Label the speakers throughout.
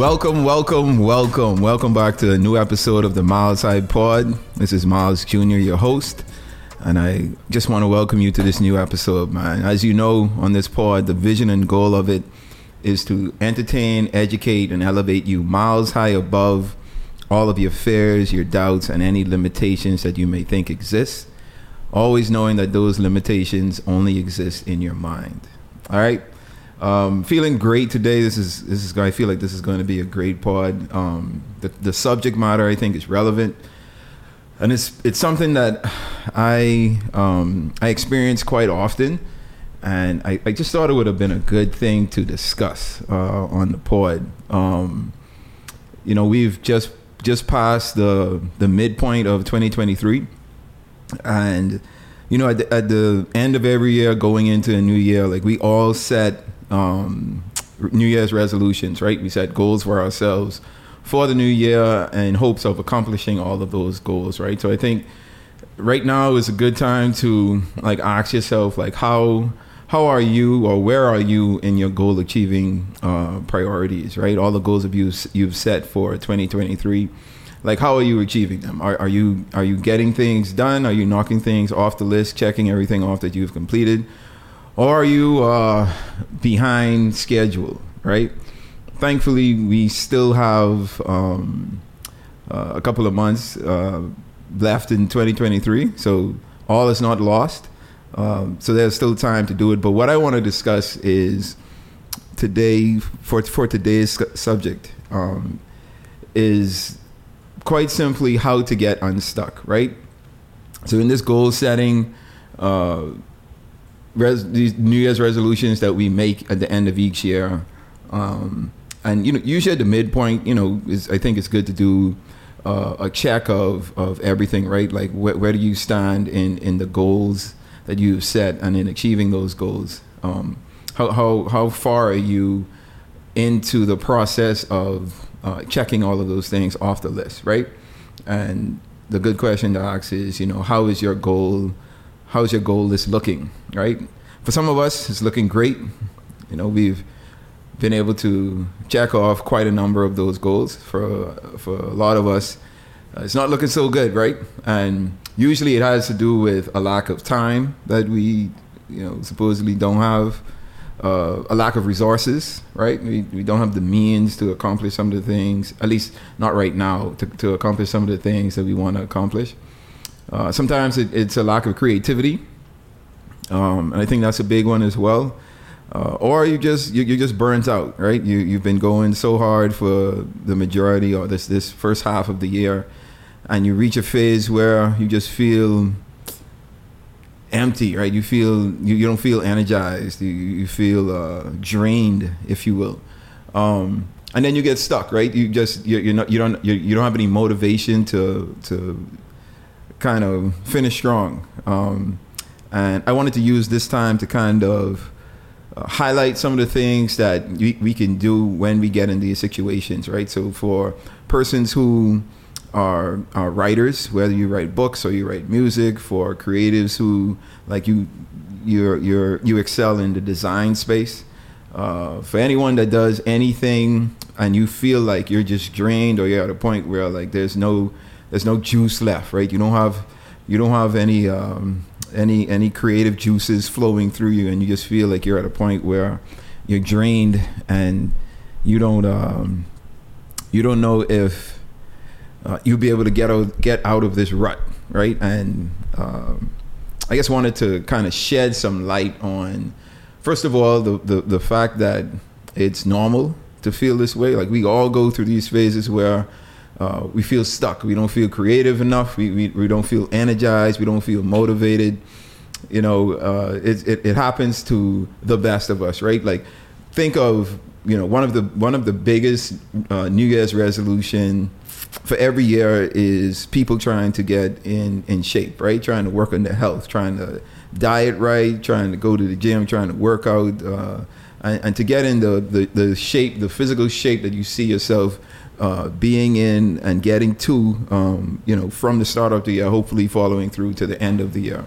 Speaker 1: Welcome, welcome, welcome, welcome back to a new episode of the Myles High Pod. This is Myles Jr., your host, and I just want to welcome you to this new episode, man. As you know, on this pod, the vision and goal of it is to entertain, educate, and elevate you miles high above all of your fears, your doubts, and any limitations that you may think exist. Always knowing that those limitations only exist in your mind. All right. Um, feeling great today. This is this is. I feel like this is going to be a great pod. Um, the the subject matter I think is relevant, and it's it's something that I um, I experience quite often, and I, I just thought it would have been a good thing to discuss uh, on the pod. Um, you know, we've just just passed the the midpoint of 2023, and you know, at the, at the end of every year, going into a new year, like we all set um, New Year's resolutions, right? We set goals for ourselves for the new year in hopes of accomplishing all of those goals, right? So I think right now is a good time to like ask yourself, like how how are you or where are you in your goal achieving uh, priorities, right? All the goals of you you've set for 2023 like how are you achieving them are, are you are you getting things done are you knocking things off the list checking everything off that you've completed are you uh, behind schedule right? Thankfully we still have um, uh, a couple of months uh, left in 2023 so all is not lost. Um, so there's still time to do it. But what i want to discuss is today for for today's subject um, is quite simply how to get unstuck, right? So in this goal setting, uh, res- these New Year's resolutions that we make at the end of each year, um, and you know, usually at the midpoint, you know, is I think it's good to do uh, a check of of everything, right? Like wh- where do you stand in in the goals that you've set and in achieving those goals? Um, how how how far are you into the process of uh, checking all of those things off the list, right? And the good question to ask is, you know, how is your goal? How's your goal list looking, right? For some of us, it's looking great. You know, we've been able to check off quite a number of those goals. For for a lot of us, uh, it's not looking so good, right? And usually, it has to do with a lack of time that we, you know, supposedly don't have uh, a lack of resources, right? We, we don't have the means to accomplish some of the things, at least not right now, to, to accomplish some of the things that we want to accomplish. Uh, sometimes it, it's a lack of creativity, um, and I think that's a big one as well. Uh, or you just you, just burnt out, right? You you've been going so hard for the majority or this this first half of the year, and you reach a phase where you just feel empty, right? You feel you, you don't feel energized. You, you feel uh, drained, if you will. Um, and then you get stuck, right? You just you're, you're not you don't you do not have any motivation to to kind of finish strong. Um, and I wanted to use this time to kind of uh, highlight some of the things that we, we can do when we get in these situations, right? So for persons who are, are writers, whether you write books or you write music, for creatives who like you, you're, you're, you excel in the design space. Uh, for anyone that does anything and you feel like you're just drained or you're at a point where like there's no there's no juice left, right? You don't have you don't have any um, any any creative juices flowing through you, and you just feel like you're at a point where you're drained and you don't um, you don't know if uh, you'll be able to get out, get out of this rut, right? And um, I guess wanted to kind of shed some light on, first of all, the, the, the fact that it's normal to feel this way. Like we all go through these phases where uh, we feel stuck. We don't feel creative enough. We, we, we don't feel energized. We don't feel motivated. You know, uh, it, it, it happens to the best of us, right? Like think of, you know, one of the, one of the biggest uh, New Year's resolution for every year is people trying to get in in shape, right? Trying to work on their health, trying to diet right, trying to go to the gym, trying to work out, uh, and, and, to get in the, the, the shape, the physical shape that you see yourself uh, being in and getting to, um, you know, from the start of the year, hopefully following through to the end of the year.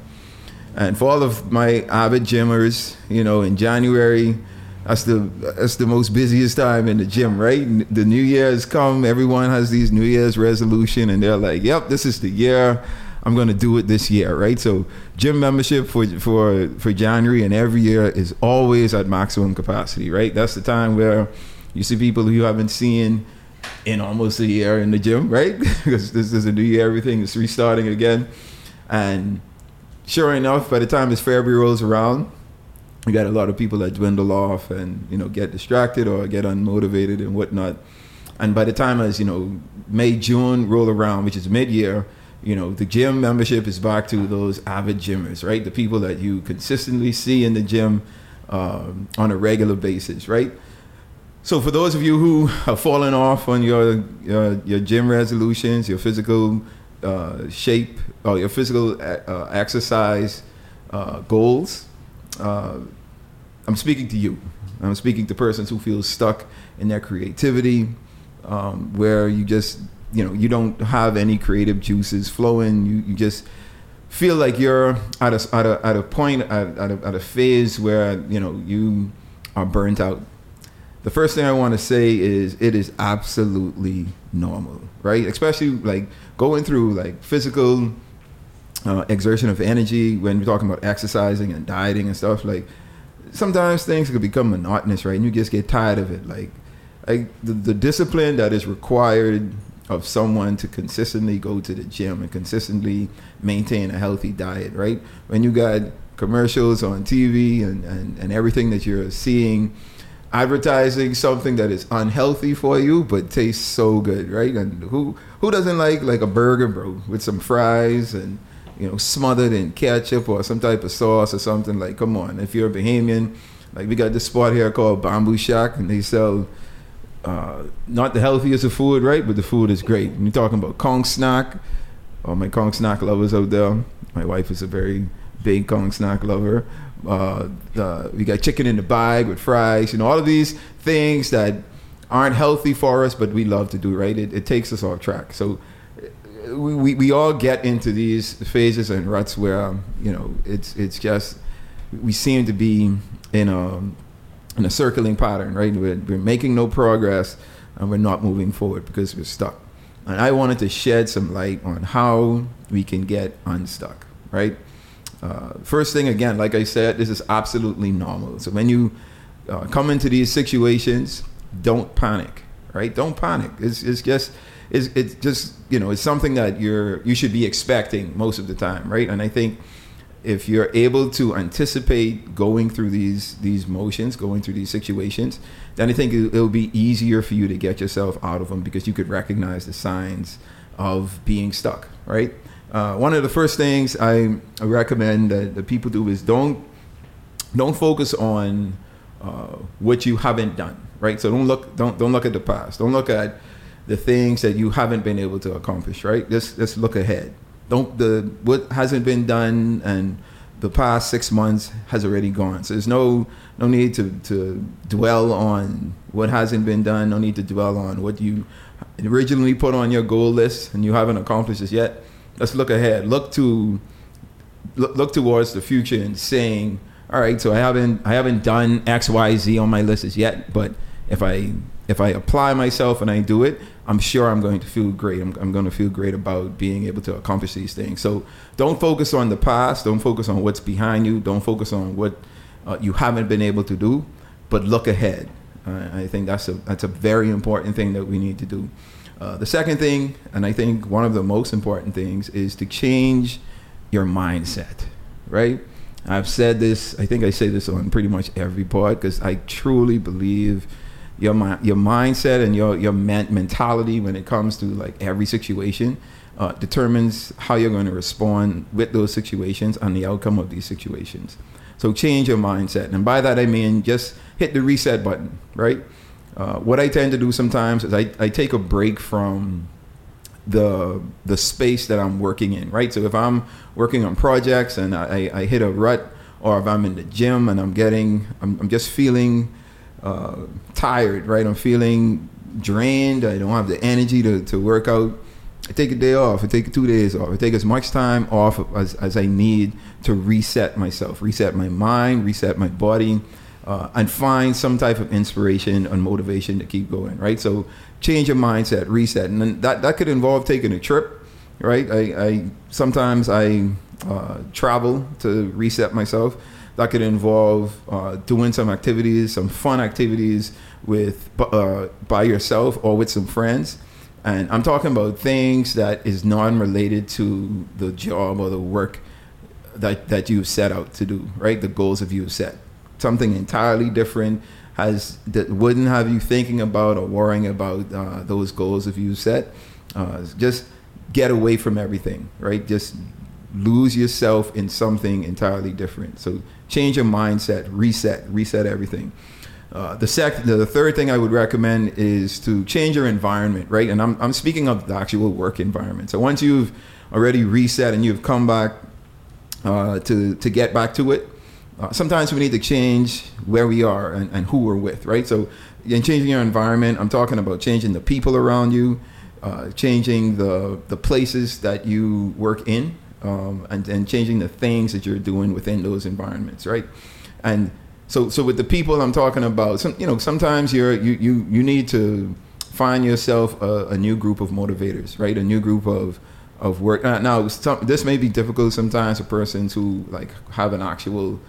Speaker 1: And for all of my avid gymmers, you know, in January, that's the that's the most busiest time in the gym, right? The New Year has come, everyone has these New Year's resolution, and they're like, "Yep, this is the year." I'm going to do it this year, right? So gym membership for for for January and every year is always at maximum capacity, right? That's the time where you see people who you haven't seen in almost a year in the gym, right? because this is a new year, everything is restarting again, and sure enough, by the time this February rolls around, you got a lot of people that dwindle off and you know get distracted or get unmotivated and whatnot. And by the time as you know May June roll around, which is mid year, you know the gym membership is back to those avid gymmers, right? The people that you consistently see in the gym um, on a regular basis, right? So for those of you who have fallen off on your your, your gym resolutions, your physical uh, shape, or your physical uh, exercise uh, goals uh, I'm speaking to you. I'm speaking to persons who feel stuck in their creativity, um, where you just, you know, you don't have any creative juices flowing. You, you just feel like you're at a, at a, at a point, at, at, a, at a phase where, you know, you are burnt out. The first thing I want to say is it is absolutely normal, right? Especially like going through like physical uh, exertion of energy when we're talking about exercising and dieting and stuff like sometimes things can become monotonous right? And you just get tired of it. Like like the, the discipline that is required of someone to consistently go to the gym and consistently maintain a healthy diet right? When you got commercials on tv and, and, and everything that you're seeing advertising something that is unhealthy for you but tastes so good right and who who doesn't like like a burger bro with some fries and you know, smothered in ketchup or some type of sauce or something. Like, come on, if you're a Bahamian, like we got this spot here called Bamboo Shack, and they sell uh, not the healthiest of food, right? But the food is great. And you're talking about Kong snack. All my Kong snack lovers out there. My wife is a very big Kong snack lover. Uh, uh, we got chicken in the bag with fries. You know, all of these things that aren't healthy for us, but we love to do, right? It, it takes us off track. So we, we all get into these phases and ruts where um, you know it's it's just we seem to be in a in a circling pattern, right? We're, we're making no progress and we're not moving forward because we're stuck. And I wanted to shed some light on how we can get unstuck, right? Uh, first thing, again, like I said, this is absolutely normal. So when you uh, come into these situations, don't panic, right? Don't panic. It's, it's just it's, it's just you know it's something that you're you should be expecting most of the time, right? And I think if you're able to anticipate going through these these motions, going through these situations, then I think it'll be easier for you to get yourself out of them because you could recognize the signs of being stuck, right? Uh, one of the first things I recommend that, that people do is don't don't focus on uh, what you haven't done, right? So don't look don't don't look at the past. Don't look at the things that you haven't been able to accomplish, right? Just just look ahead. Don't the what hasn't been done and the past six months has already gone. So there's no no need to, to dwell on what hasn't been done. No need to dwell on what you originally put on your goal list and you haven't accomplished this yet. Let's look ahead. Look to look, look towards the future and saying, all right, so I haven't I haven't done X Y Z on my list as yet, but if I if I apply myself and I do it, I'm sure I'm going to feel great. I'm, I'm, going to feel great about being able to accomplish these things. So don't focus on the past. Don't focus on what's behind you. Don't focus on what uh, you haven't been able to do, but look ahead. Uh, I think that's a that's a very important thing that we need to do. Uh, the second thing, and I think one of the most important things, is to change your mindset. Right? I've said this. I think I say this on pretty much every part because I truly believe your your mindset and your your mentality when it comes to like every situation uh, determines how you're going to respond with those situations and the outcome of these situations. So change your mindset, and by that I mean just hit the reset button. Right. Uh, what I tend to do sometimes is I, I take a break from the the space that I'm working in. Right. So if I'm working on projects and I, I hit a rut, or if I'm in the gym and I'm getting I'm, I'm just feeling uh, tired, right? I'm feeling drained. I don't have the energy to, to work out. I take a day off. I take two days off. I take as much time off as, as I need to reset myself, reset my mind, reset my body, uh, and find some type of inspiration and motivation to keep going, right? So change your mindset, reset, and that that could involve taking a trip, right? I, I sometimes I uh, travel to reset myself. That could involve uh, doing some activities, some fun activities with uh, by yourself or with some friends. And I'm talking about things that is non-related to the job or the work that that you set out to do, right? The goals of you set. Something entirely different has that wouldn't have you thinking about or worrying about uh, those goals if you set. Uh, just get away from everything, right? Just lose yourself in something entirely different. So change your mindset, reset, reset everything. Uh, the second, the third thing I would recommend is to change your environment, right? And I'm, I'm speaking of the actual work environment. So once you've already reset and you've come back uh, to to get back to it, uh, sometimes we need to change where we are and, and, who we're with, right? So in changing your environment, I'm talking about changing the people around you, uh, changing the the places that you work in, um, and, and changing the things that you're doing within those environments, right? And so, so with the people I'm talking about, some, you know, sometimes you're you you you need to find yourself a, a new group of motivators, right? A new group of of work. Now, some, this may be difficult sometimes for persons who like have an actual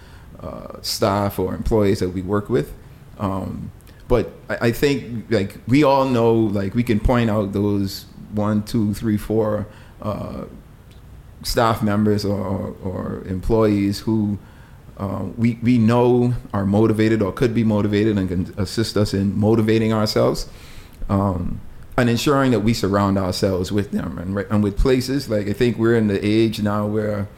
Speaker 1: uh, staff or employees that we work with. Um, but I, I, think like we all know, like we can point out those one, two, three, four uh, staff members or, or, employees who uh, we, we know are motivated or could be motivated and can assist us in motivating ourselves um, and ensuring that we surround ourselves with them and, and with places like i think we're in the age now where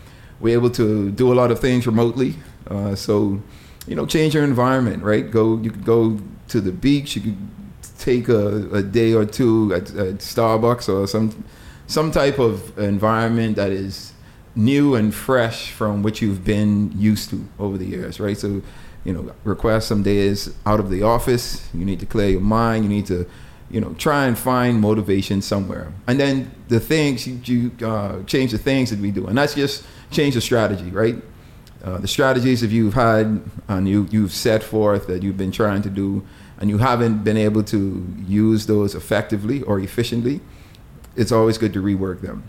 Speaker 1: we're able to do a lot of things remotely uh, so you know change your environment right go you could go to the beach you could take a, a day or two at, at starbucks or some some type of environment that is new and fresh from what you've been used to over the years, right? So, you know, request some days out of the office. You need to clear your mind. You need to, you know, try and find motivation somewhere. And then the things you, you uh, change the things that we do, and that's just change the strategy, right? Uh, the strategies that you've had and you you've set forth that you've been trying to do, and you haven't been able to use those effectively or efficiently. It's always good to rework them.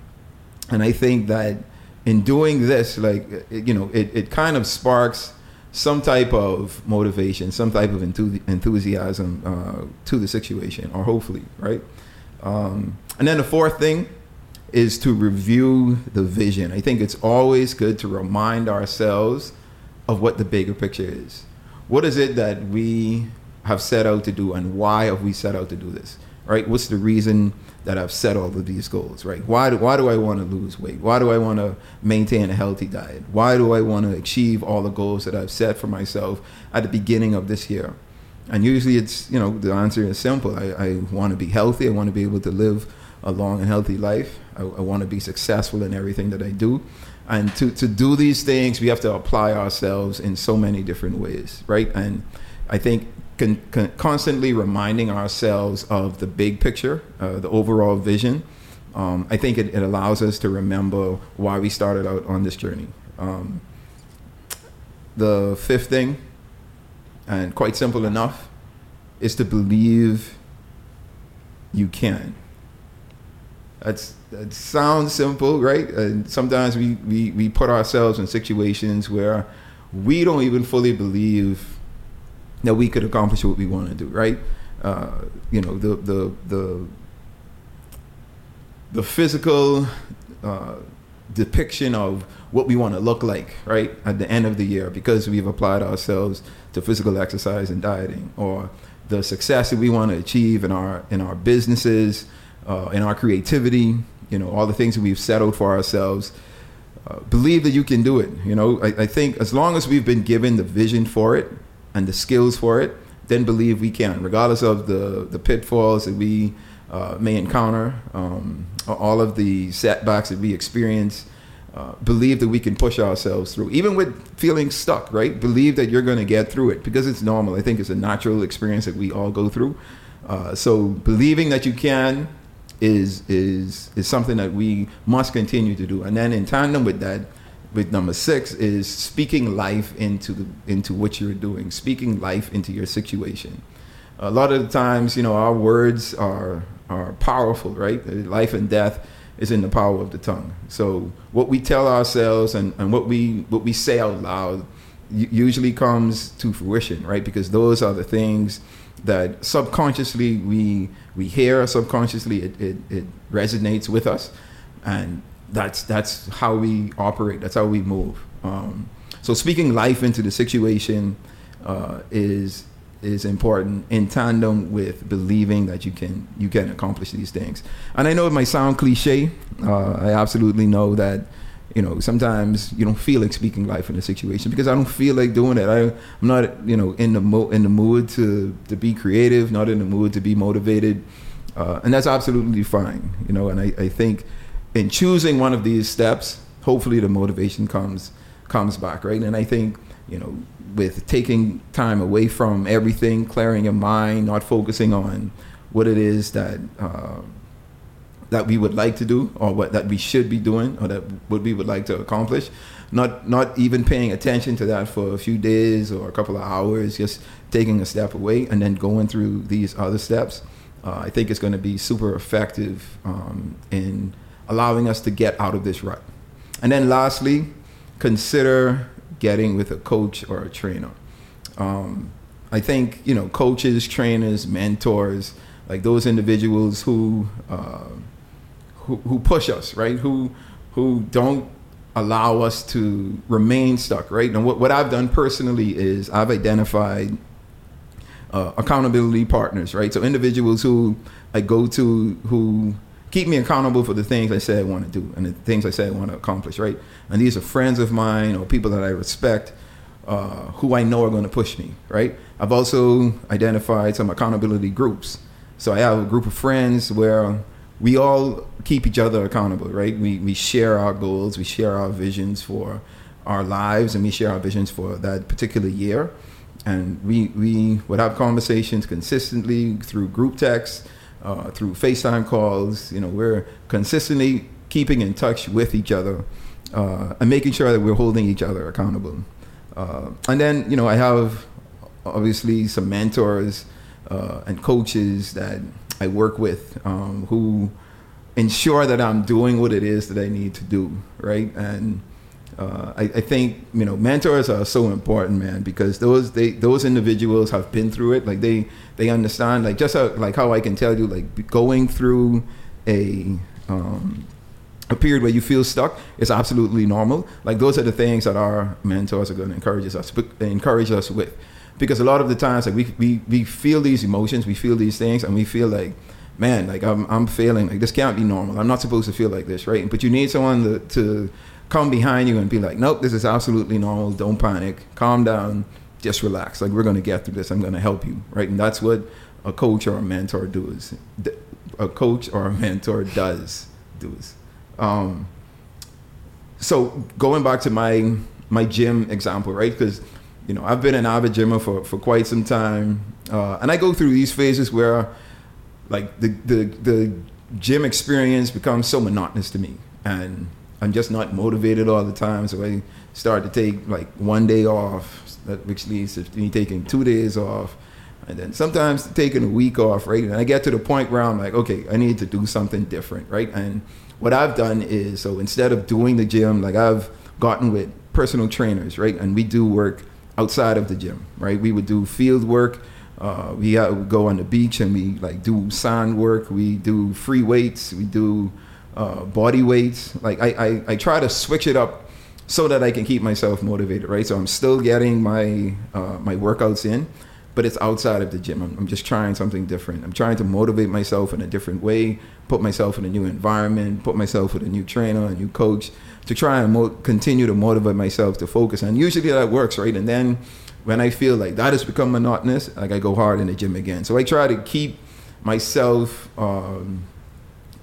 Speaker 1: And I think that in doing this, like you know, it, it kind of sparks some type of motivation, some type of enthusiasm uh, to the situation, or hopefully, right? Um, and then the fourth thing is to review the vision. I think it's always good to remind ourselves of what the bigger picture is. What is it that we have set out to do, and why have we set out to do this? Right? What's the reason? that I've set all of these goals, right? Why do, why do I want to lose weight? Why do I want to maintain a healthy diet? Why do I want to achieve all the goals that I've set for myself at the beginning of this year? And usually it's, you know, the answer is simple. I, I want to be healthy. I want to be able to live a long and healthy life. I, I want to be successful in everything that I do. And to, to do these things, we have to apply ourselves in so many different ways, right? And I think con- con- constantly reminding ourselves of the big picture, uh, the overall vision. Um, I think it, it, allows us to remember why we started out on this journey. Um, the fifth thing, and quite simple enough, is to believe you can. That's that sounds simple, right? And sometimes we, we, we put ourselves in situations where we don't even fully believe that we could accomplish what we want to do, right? Uh, you know, the the the the physical uh, depiction of what we want to look like, right, at the end of the year, because we've applied ourselves to physical exercise and dieting, or the success that we want to achieve in our in our businesses, uh, in our creativity, you know, all the things that we've settled for ourselves. Uh, believe that you can do it. You know, I, I think as long as we've been given the vision for it, and the skills for it, then believe we can, regardless of the, the pitfalls that we uh, may encounter, um, all of the setbacks that we experience. Uh, believe that we can push ourselves through, even with feeling stuck, right? Believe that you're going to get through it because it's normal. I think it's a natural experience that we all go through. Uh, so believing that you can is is is something that we must continue to do. And then in tandem with that, with number six is speaking life into into what you're doing, speaking life into your situation. A lot of the times, you know, our words are are powerful, right? Life and death is in the power of the tongue. So what we tell ourselves and, and what we what we say out loud usually comes to fruition, right? Because those are the things that subconsciously we we hear, subconsciously it, it, it resonates with us, and that's that's how we operate. That's how we move. Um, so speaking life into the situation uh, is is important in tandem with believing that you can you can accomplish these things. And I know it might sound cliche. Uh, I absolutely know that you know sometimes you don't feel like speaking life in a situation because I don't feel like doing it. I, I'm not you know in the mo- in the mood to to be creative, not in the mood to be motivated, uh, and that's absolutely fine. You know, and I, I think in choosing one of these steps, hopefully the motivation comes comes back, right? And I think you know with taking time away from everything, clearing your mind, not focusing on what it is that uh, that we would like to do or what that we should be doing or that what we would like to accomplish. Not not even paying attention to that for a few days or a couple of hours, just taking a step away and then going through these other steps. Uh, I think it's going to be super effective um, in allowing us to get out of this rut. And then lastly, consider getting with a coach or a trainer. Um, I think you know coaches, trainers, mentors, like those individuals who, uh, who who push us, right? Who who don't allow us to remain stuck, right? And what, what I've done personally is I've identified uh, accountability partners, right? So individuals who I go to who keep me accountable for the things I say I want to do and the things I say I want to accomplish, right? And these are friends of mine or people that I respect uh, who I know are going to push me, right? I've also identified some accountability groups. So I have a group of friends where we all keep each other accountable, right? We, we share our goals, we share our visions for our lives, and we share our visions for that particular year. And we, we would have conversations consistently through group texts uh, through FaceTime calls. You know, we're consistently keeping in touch with each other uh, and making sure that we're holding each other accountable. Uh, and then, you know, I have obviously some mentors uh, and coaches that I work with um, who ensure that I'm doing what it is that I need to do, right? And uh, I, I, think you know mentors are so important, man, because those they those individuals have been through it. Like they they understand, like just how, like how I can tell you, like going through a um, a period where you feel stuck is absolutely normal. Like those are the things that our mentors are going to encourage us they encourage us with, because a lot of the times like we we we feel these emotions, we feel these things, and we feel like man, like I'm I'm failing. Like this can't be normal. I'm not supposed to feel like this, right? But you need someone to, to come behind you and be like, nope, this is absolutely normal. Don't panic. Calm down. Just relax. Like we're going to get through this. I'm going to help you. Right. And that's what a coach or a mentor does. A coach or a mentor does does. Um, so going back to my my gym example, right? Because you know I've been an avid gymmer for, for quite some time, uh, and I go through these phases where like the, the the gym experience becomes so monotonous to me, and I'm just not motivated all the time. So I start to take like one day off, which leads to me taking two days off. And then sometimes taking a week off, right? And I get to the point where I'm like, okay, I need to do something different, right? And what I've done is, so instead of doing the gym, like I've gotten with personal trainers, right? And we do work outside of the gym, right? We would do field work. Uh, we, go on the beach and we like do sand work. We do free weights. We do uh, body weights. Like I, I, I try to switch it up so that I can keep myself motivated, right? So I'm still getting my uh, my workouts in, but it's outside of the gym. I'm, I'm, just trying something different. I'm trying to motivate myself in a different way, put myself in a new environment, put myself with a new trainer, a new coach, to try and mo- continue to motivate myself to focus. And usually that works, right? And then when I feel like that has become monotonous, like I go hard in the gym again. So I try to keep myself. Um,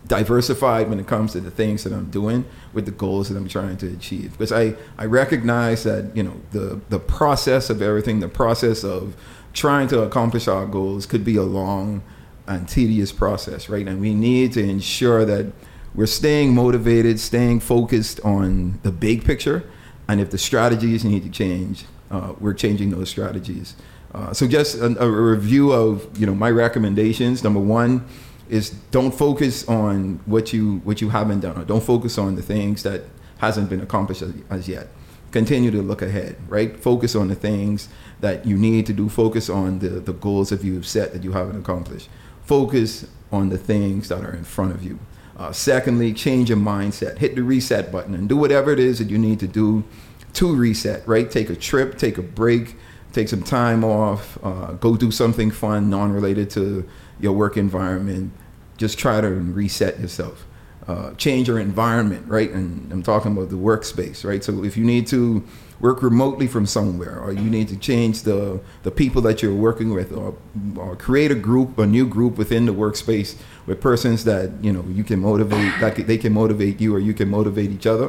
Speaker 1: diversified when it comes to the things that I'm doing with the goals that I'm trying to achieve. Because I, I recognize that, you know, the, the process of everything, the process of trying to accomplish our goals could be a long and tedious process, right? And we need to ensure that we're staying motivated, staying focused on the big picture, and if the strategies need to change, uh, we're changing those strategies. Uh, so just a, a, review of you know my recommendations. Number one is don't focus on what you what you haven't done, or don't focus on the things that hasn't been accomplished as, as yet. Continue to look ahead, right? Focus on the things that you need to do. Focus on the, the goals that you've set that you haven't accomplished. Focus on the things that are in front of you. Uh, secondly, change your mindset. Hit the reset button and do whatever it is that you need to do to reset, right? Take a trip, take a break, take some time off, uh, go do something fun, non related to your work environment. Just try to reset yourself. Uh, change your environment, right? And I'm talking about the workspace, right? So if you need to work remotely from somewhere, or you need to change the the people that you're working with, or, or create a group, a new group within the workspace with persons that you know you can motivate, that they can motivate you, or you can motivate each other,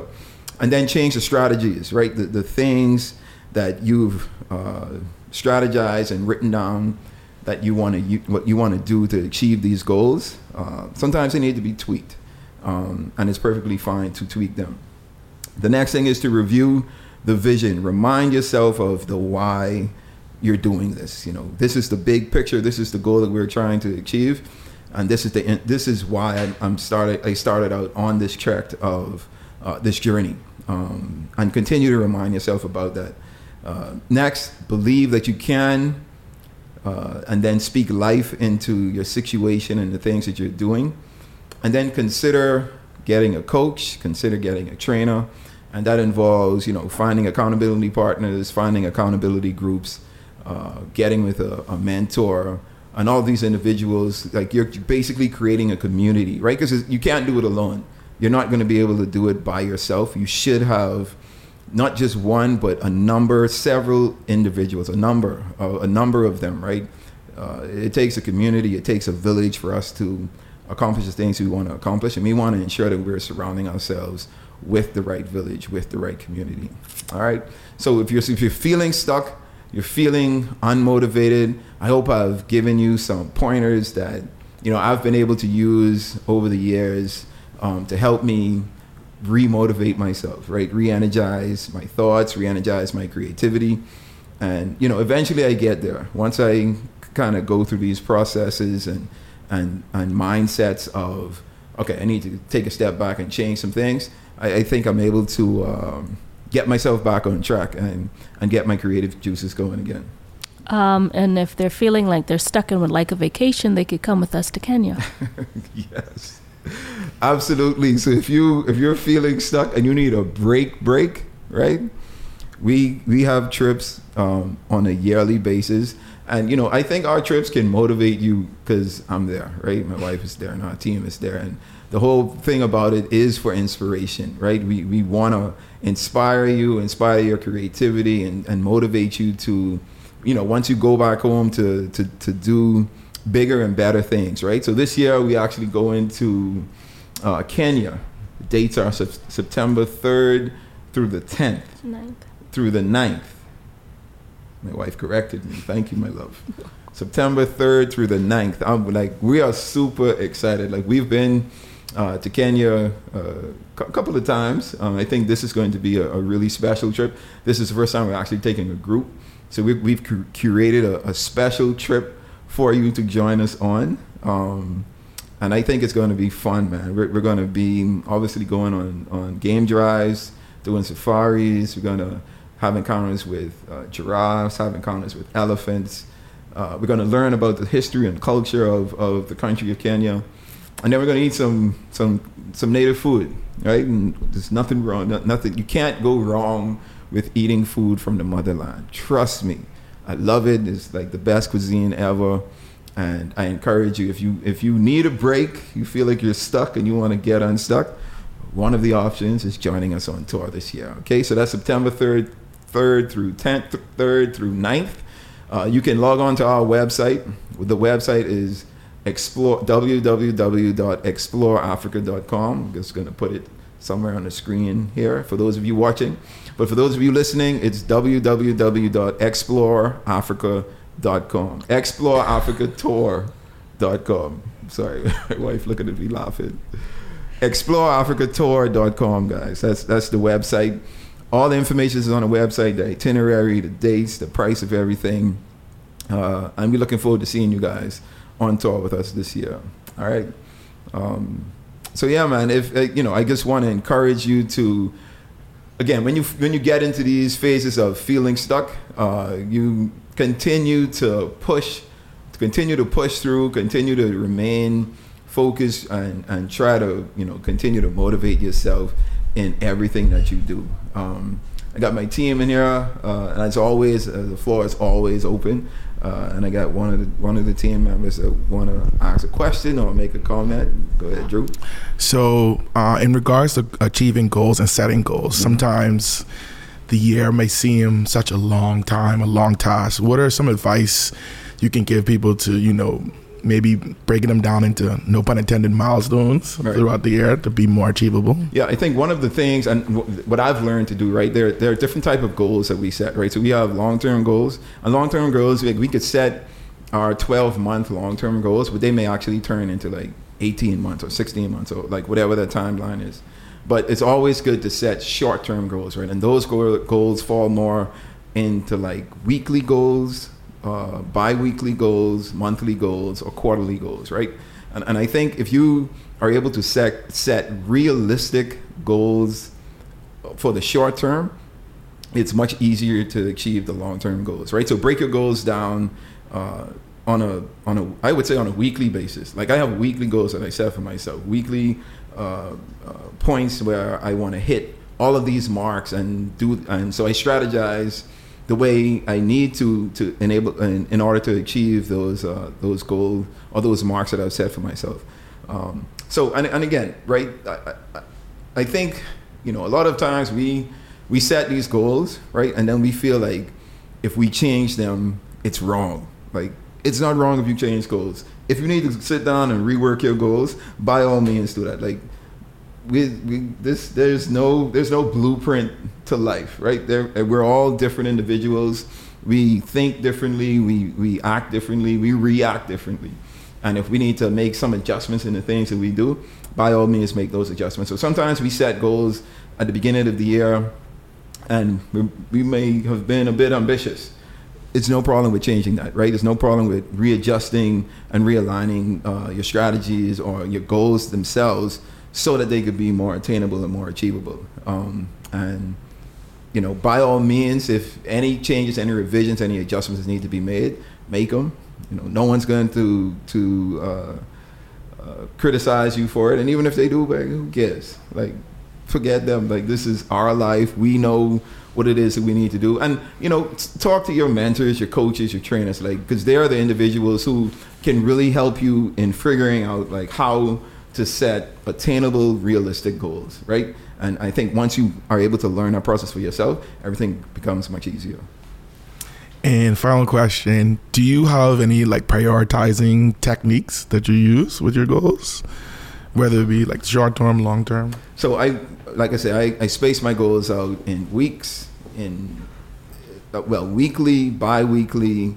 Speaker 1: and then change the strategies, right? The the things that you've uh, strategized and written down that you want to what you want to do to achieve these goals. Uh, sometimes they need to be tweaked, um, and it's perfectly fine to tweak them. The next thing is to review the vision. Remind yourself of the why you're doing this. You know, this is the big picture. This is the goal that we're trying to achieve, and this is the this is why I'm started. I started out on this track of uh, this journey, um, and continue to remind yourself about that. Uh, next, believe that you can, uh, and then speak life into your situation and the things that you're doing. And then consider getting a coach, consider getting a trainer. And that involves, you know, finding accountability partners, finding accountability groups, uh, getting with a, a mentor, and all these individuals. Like you're basically creating a community, right? Because you can't do it alone. You're not going to be able to do it by yourself. You should have not just one, but a number, several individuals, a number, uh, a number of them, right? Uh, it takes a community, it takes a village for us to accomplish the things we want to accomplish, and we want to ensure that we're surrounding ourselves with the right village, with the right community. All right. So if you're if you're feeling stuck, you're feeling unmotivated, I hope I've given you some pointers that you know I've been able to use over the years um, to help me re-motivate myself, right? Re-energize my thoughts, re-energize my creativity. And, you know, eventually I get there. Once I kind of go through these processes and, and, and mindsets of, okay, I need to take a step back and change some things, I, I think I'm able to um, get myself back on track and, and get my creative juices going again.
Speaker 2: Um, and if they're feeling like they're stuck and would like a vacation, they could come with us to Kenya.
Speaker 1: yes. Absolutely. So if you if you're feeling stuck and you need a break, break, right? We we have trips um, on a yearly basis, and you know I think our trips can motivate you because I'm there, right? My wife is there, and our team is there, and the whole thing about it is for inspiration, right? We we want to inspire you, inspire your creativity, and, and motivate you to, you know, once you go back home to to to do bigger and better things, right? So this year we actually go into uh, Kenya. The dates are sep- September 3rd through the 10th.
Speaker 2: Ninth.
Speaker 1: Through the 9th. My wife corrected me. Thank you, my love. September 3rd through the 9th. I'm like, we are super excited. Like, we've been uh, to Kenya uh, a couple of times. Um, I think this is going to be a, a, really special trip. This is the first time we're actually taking a group. So we, we've, curated a, a special trip for you to join us on. Um, and I think it's going to be fun, man. We're, we're going to be obviously going on, on game drives, doing safaris. We're going to have encounters with uh, giraffes, have encounters with elephants. Uh, we're going to learn about the history and culture of, of the country of Kenya. And then we're going to eat some, some, some native food, right? And there's nothing wrong, nothing, you can't go wrong with eating food from the motherland. Trust me. I love it. It's like the best cuisine ever. And I encourage you if you if you need a break, you feel like you're stuck and you want to get unstuck, one of the options is joining us on tour this year. Okay, so that's September 3rd, 3rd through 10th, 3rd through 9th. Uh, you can log on to our website. The website is explore www.exploreafrica.com. I'm just going to put it somewhere on the screen here for those of you watching. But for those of you listening, it's www.exploreafrica.com. Exploreafricatour.com. Sorry, my wife looking at me laughing. Exploreafricatour.com, guys. That's that's the website. all the information is on the website, the itinerary, the dates, the price of everything. Uh, and we're looking forward to seeing you guys on tour with us this year. All right. Um, so yeah, man. If uh, you know, I just want to encourage you to, again, when you when you get into these phases of feeling stuck, uh, you continue to push, to continue to push through, continue to remain focused, and and try to you know continue to motivate yourself in everything that you do. Um, I got my team in here, uh, and as always, uh, the floor is always open. Uh, and I got one of the one of the team members that want to ask a question or make a comment. Go ahead, Drew.
Speaker 3: So, uh, in regards to achieving goals and setting goals, mm-hmm. sometimes the year may seem such a long time, a long task. What are some advice you can give people to, you know, maybe breaking them down into no pun intended milestones right. throughout the year to be more achievable?
Speaker 1: Yeah i think one of the things and what i've learned to do right there there are different type of goals that we set right? So we have long-term goals and long-term goals like we could set our 12 month long-term goals but they may actually turn into like 18 months or 16 months or like whatever that timeline is. But it's always good to set short-term goals right? And those goals fall more into like weekly goals uh, bi-weekly goals, monthly goals, or quarterly goals, right? And, and I think if you are able to set set realistic goals for the short term, it's much easier to achieve the long term goals, right? So break your goals down uh, on a on a I would say on a weekly basis. Like I have weekly goals that I set for myself, weekly uh, uh, points where I want to hit all of these marks and do, and so I strategize the way I need to to enable in, in order to achieve those uh, those goals or those marks that I've set for myself. Um, so and, and again, right? I, I, I, think you know a lot of times we we set these goals, right, and then we feel like if we change them, it's wrong. Like it's not wrong if you change goals. If you need to sit down and rework your goals, by all means do that. Like we, we this there's no there's no blueprint to life, right? There, we're all different individuals. We think differently. We we act differently. We react differently. And if we need to make some adjustments in the things that we do, by all means, make those adjustments. So sometimes we set goals at the beginning of the year, and we, we may have been a bit ambitious. It's no problem with changing that, right? There's no problem with readjusting and realigning uh, your strategies or your goals themselves so that they could be more attainable and more achievable. Um, and you know, by all means, if any changes, any revisions, any adjustments need to be made, make them. You know, no one's going to to uh, uh, criticize you for it, and even if they do, who cares? Like, forget them. Like, this is our life. We know what it is that we need to do, and you know, talk to your mentors, your coaches, your trainers, like, because they are the individuals who can really help you in figuring out like how to set attainable, realistic goals, right? And I think once you are able to learn that process for yourself, everything becomes much easier.
Speaker 3: And final question Do you have any like prioritizing techniques that you use with your goals? Whether it be like short term, long term?
Speaker 1: So I, like I said, I, I space my goals out in weeks, in, uh, well, weekly, bi weekly,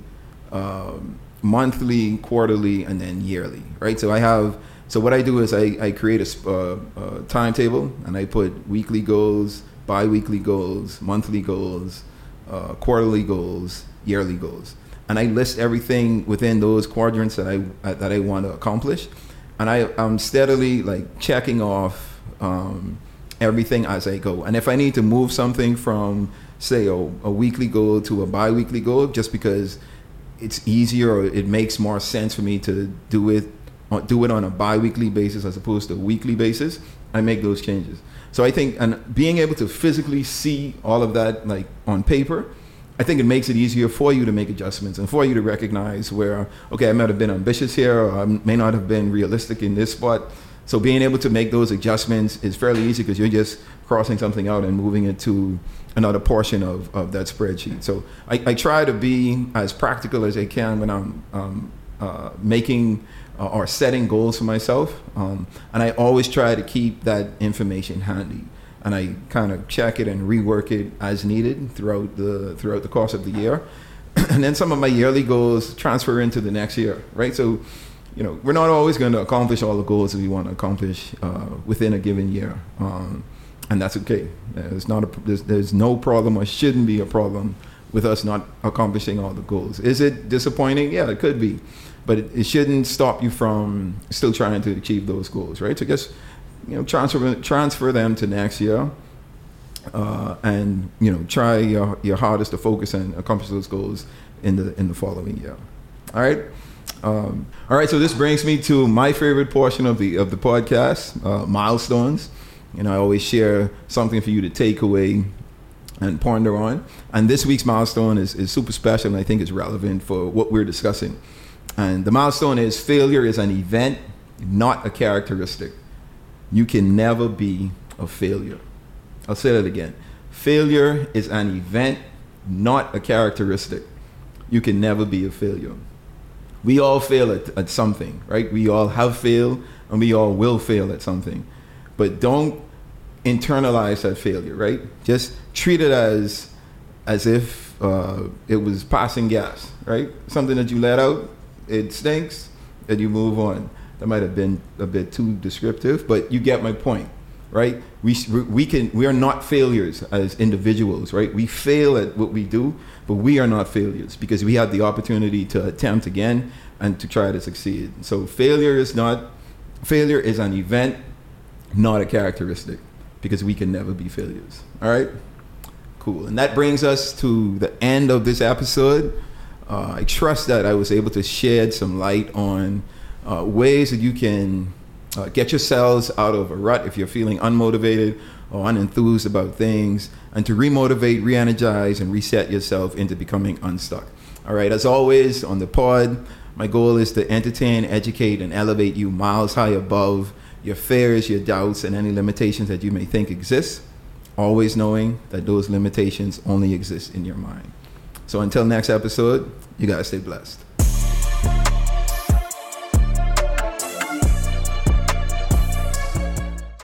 Speaker 1: um, monthly, quarterly, and then yearly, right? So I have so what I do is I, I create a, uh, a timetable and I put weekly goals, bi-weekly goals, monthly goals, uh, quarterly goals, yearly goals, and I list everything within those quadrants that I uh, that I want to accomplish, and I I'm steadily like checking off um, everything as I go. And if I need to move something from say a, a weekly goal to a bi-weekly goal, just because it's easier or it makes more sense for me to do it do it on a bi-weekly basis as opposed to a weekly basis I make those changes. So i think and being able to physically see all of that like on paper i think it makes it easier for you to make adjustments and for you to recognize where okay i might have been ambitious here or i may not have been realistic in this spot. So being able to make those adjustments is fairly easy because you're just crossing something out and moving it to another portion of, of that spreadsheet. So I, I try to be as practical as i can when i'm um, uh, making uh, or setting goals for myself. Um, and I always try to keep that information handy. And I kind of check it and rework it as needed throughout the throughout the course of the year. and then some of my yearly goals transfer into the next year, right? So, you know, we're not always going to accomplish all the goals that we want to accomplish uh, within a given year. Um, and that's okay. There's not a, there's, there's no problem or shouldn't be a problem with us not accomplishing all the goals. Is it disappointing? Yeah, it could be, but it, it shouldn't stop you from still trying to achieve those goals, right? So just you know transfer transfer them to next year. Uh, and you know, try your, your hardest to focus and accomplish those goals in the in the following year. All right. Um, all right, so this brings me to my favorite portion of the of the podcast, uh, milestones. You know, I always share something for you to take away and ponder on. And this week's milestone is, is super special, and I think is relevant for what we're discussing. And the milestone is failure is an event, not a characteristic. You can never be a failure. I'll say that again. Failure is an event, not a characteristic. You can never be a failure we all fail at, at something, right? We all have failed and we all will fail at something. But don't internalize that failure, right? Just treat it as as if uh, it was passing gas, right? Something that you let out, it stinks, and you move on. That might have been a bit too descriptive, but you get my point, right? We we can we are not failures as individuals, right? We fail at what we do, but we are not failures because we have the opportunity to attempt again and to try to succeed. So failure is not failure is an event, not a characteristic, because we can never be failures. All right, cool. And that brings us to the end of this episode. Uh, I trust that I was able to shed some light on uh, ways that you can uh, get yourselves out of a rut if you're feeling unmotivated or unenthused about things, and to remotivate, re energize, and reset yourself into becoming unstuck. All right, as always on the pod, my goal is to entertain, educate, and elevate you miles high above your fears, your doubts, and any limitations that you may think exist, always knowing that those limitations only exist in your mind. So until next episode, you guys stay blessed.